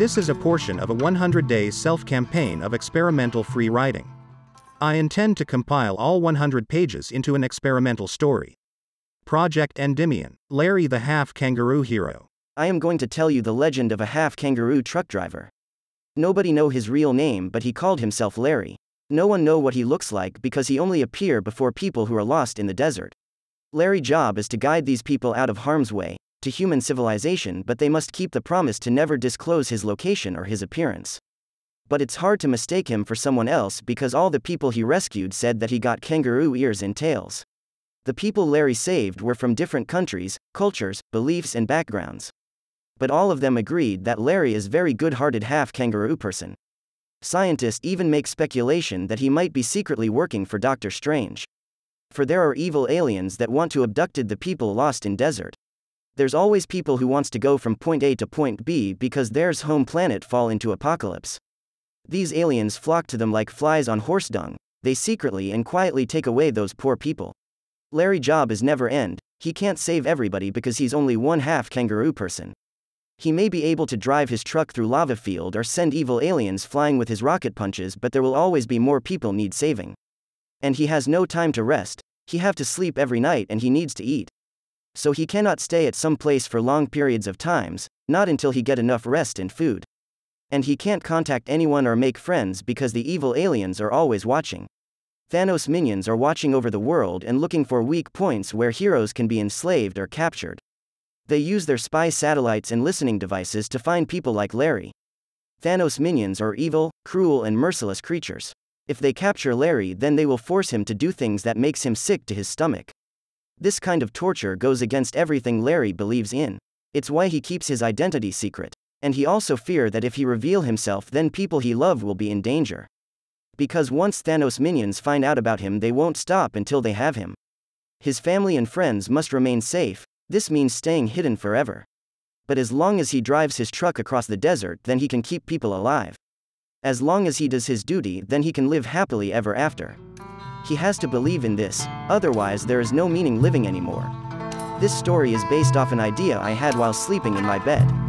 This is a portion of a 100 days self campaign of experimental free writing. I intend to compile all 100 pages into an experimental story. Project Endymion Larry the Half Kangaroo Hero. I am going to tell you the legend of a half kangaroo truck driver. Nobody know his real name, but he called himself Larry. No one know what he looks like because he only appear before people who are lost in the desert. Larry job is to guide these people out of harm's way to human civilization, but they must keep the promise to never disclose his location or his appearance. But it's hard to mistake him for someone else because all the people he rescued said that he got kangaroo ears and tails. The people Larry saved were from different countries, cultures, beliefs, and backgrounds. But all of them agreed that Larry is very good-hearted half kangaroo person. Scientists even make speculation that he might be secretly working for Doctor Strange. For there are evil aliens that want to abducted the people lost in desert. There's always people who wants to go from point A to point B because theirs home planet fall into apocalypse. These aliens flock to them like flies on horse dung. They secretly and quietly take away those poor people. Larry job is never end. He can't save everybody because he's only one half kangaroo person. He may be able to drive his truck through lava field or send evil aliens flying with his rocket punches, but there will always be more people need saving. And he has no time to rest. He have to sleep every night and he needs to eat. So he cannot stay at some place for long periods of times, not until he get enough rest and food. And he can't contact anyone or make friends because the evil aliens are always watching. Thanos minions are watching over the world and looking for weak points where heroes can be enslaved or captured. They use their spy satellites and listening devices to find people like Larry. Thanos minions are evil, cruel, and merciless creatures. If they capture Larry, then they will force him to do things that makes him sick to his stomach. This kind of torture goes against everything Larry believes in. It's why he keeps his identity secret. And he also fear that if he reveal himself then people he love will be in danger because once Thanos minions find out about him, they won't stop until they have him. His family and friends must remain safe, this means staying hidden forever. But as long as he drives his truck across the desert, then he can keep people alive. As long as he does his duty, then he can live happily ever after. He has to believe in this, otherwise, there is no meaning living anymore. This story is based off an idea I had while sleeping in my bed.